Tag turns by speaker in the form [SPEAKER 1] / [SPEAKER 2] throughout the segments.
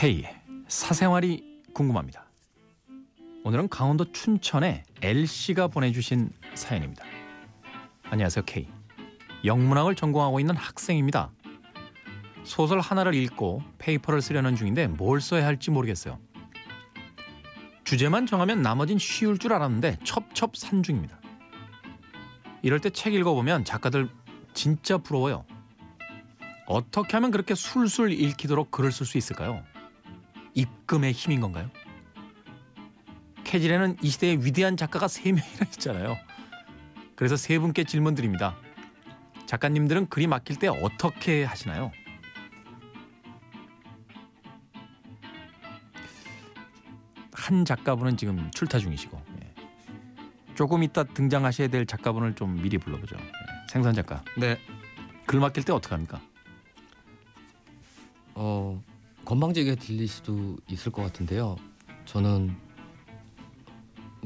[SPEAKER 1] K 사생활이 궁금합니다. 오늘은 강원도 춘천의 L 씨가 보내주신 사연입니다. 안녕하세요 K. 영문학을 전공하고 있는 학생입니다. 소설 하나를 읽고 페이퍼를 쓰려는 중인데 뭘 써야 할지 모르겠어요. 주제만 정하면 나머진 쉬울 줄 알았는데 첩첩산 중입니다. 이럴 때 책 읽어보면 작가들 진짜 부러워요. 어떻게 하면 그렇게 술술 읽히도록 글을 쓸 수 있을까요? 입금의 힘인 건가요? 캐질에는 이 시대의 위대한 작가가 세 명이나 있잖아요. 그래서 세 분께 질문 드립니다. 작가님들은 글이 막힐 때 어떻게 하시나요? 한 작가분은 지금 출타 중이시고 예. 조금 이따 등장하셔야 될 작가분을 좀 미리 불러보죠. 예. 생선 작가.
[SPEAKER 2] 네.
[SPEAKER 1] 글 막힐 때 어떻게 합니까?
[SPEAKER 2] 어 건방지게 들릴 수도 있을 것 같은데요. 저는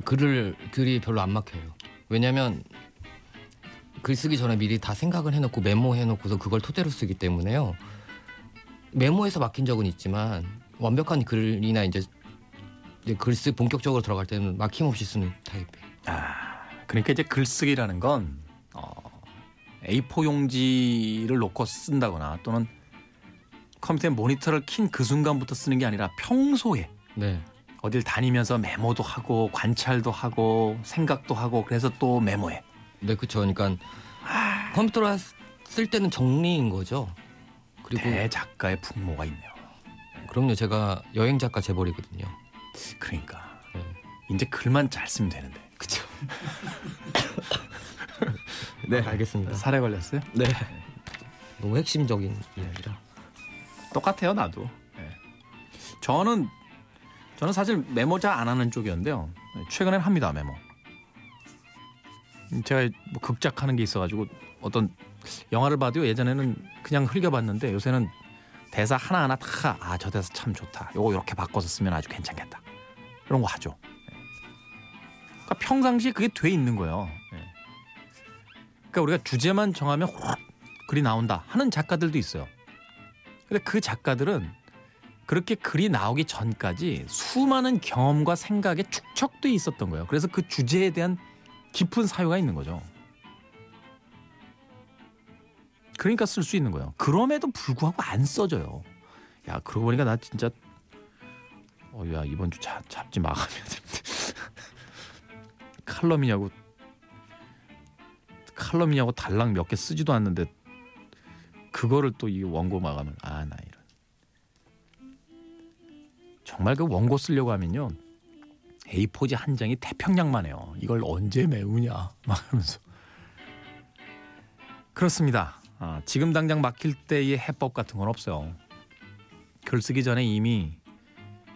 [SPEAKER 2] 글을 글이 별로 안 막혀요. 왜냐하면 글 쓰기 전에 미리 다 생각을 해놓고 메모해놓고서 그걸 토대로 쓰기 때문에요. 메모해서 막힌 적은 있지만 완벽한 글이나 이제 글쓰 본격적으로 들어갈 때는 막힘없이 쓰는 타입이에요.
[SPEAKER 1] 아, 그러니까 이제 글쓰기라는 건 어, A4 용지를 놓고 쓴다거나 또는 컴퓨터에 모니터를 킨 그 순간부터 쓰는 게 아니라 평소에
[SPEAKER 2] 네.
[SPEAKER 1] 어딜 다니면서 메모도 하고 관찰도 하고 생각도 하고 그래서 또 메모해.
[SPEAKER 2] 네, 그렇죠. 그러니까 컴퓨터로 쓸 때는 정리인 거죠. 그리고
[SPEAKER 1] 대작가의 풍모가 있네요.
[SPEAKER 2] 그럼요. 제가 여행 작가 재벌이거든요.
[SPEAKER 1] 그러니까
[SPEAKER 2] 네.
[SPEAKER 1] 이제 글만 잘 쓰면 되는데.
[SPEAKER 2] 그렇죠.
[SPEAKER 1] 네,
[SPEAKER 2] 알겠습니다.
[SPEAKER 1] 살에 걸렸어요?
[SPEAKER 2] 네. 너무 핵심적인 이야기라.
[SPEAKER 1] 똑같아요, 나도. 예. 저는 저는 사실 메모 잘 안 하는 쪽이었는데요. 최근엔 합니다, 메모. 제가 뭐 극작하는 게 있어가지고 어떤 영화를 봐도 예전에는 그냥 흘겨봤는데 요새는 대사 하나하나 다 아 저 대사 참 좋다. 요거 이렇게 바꿔서 쓰면 아주 괜찮겠다. 이런 거 하죠. 예. 그러니까 평상시에 그게 돼 있는 거예요. 예. 그러니까 우리가 주제만 정하면 확 글이 나온다 하는 작가들도 있어요. 근데 그 작가들은 그렇게 글이 나오기 전까지 수많은 경험과 생각에 축적돼 있었던 거예요. 그래서 그 주제에 대한 깊은 사유가 있는 거죠. 그러니까 쓸 수 있는 거예요. 그럼에도 불구하고 안 써져요. 야, 그러고 보니까 나 진짜 어, 야, 이번 주 잡, 잡지 되는데. 칼럼이냐고 칼럼이냐고 달랑 몇 개 쓰지도 않는데 그거를 또 이 원고 마감을 아 나 이런. 정말 그 원고 쓰려고 하면요. A4지 한 장이 태평양만 해요. 이걸 언제 메우냐? 막 하면서. 그렇습니다. 아, 지금 당장 막힐 때의 해법 같은 건 없어요. 글 쓰기 전에 이미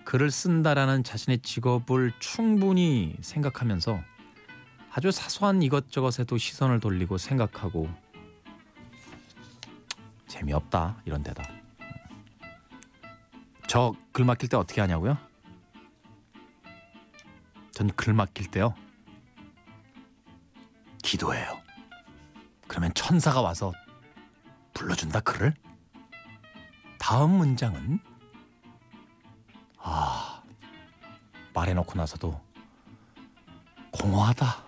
[SPEAKER 1] 글을 쓴다라는 자신의 직업을 충분히 생각하면서 아주 사소한 이것저것에도 시선을 돌리고 생각하고 재미없다 이런 데다. 저글 막힐 때 어떻게 하냐고요? 전 글 막힐 때요. 기도해요. 그러면 천사가 와서 불러준다 글을. 다음 문장은 아 말해놓고 나서도 공허하다.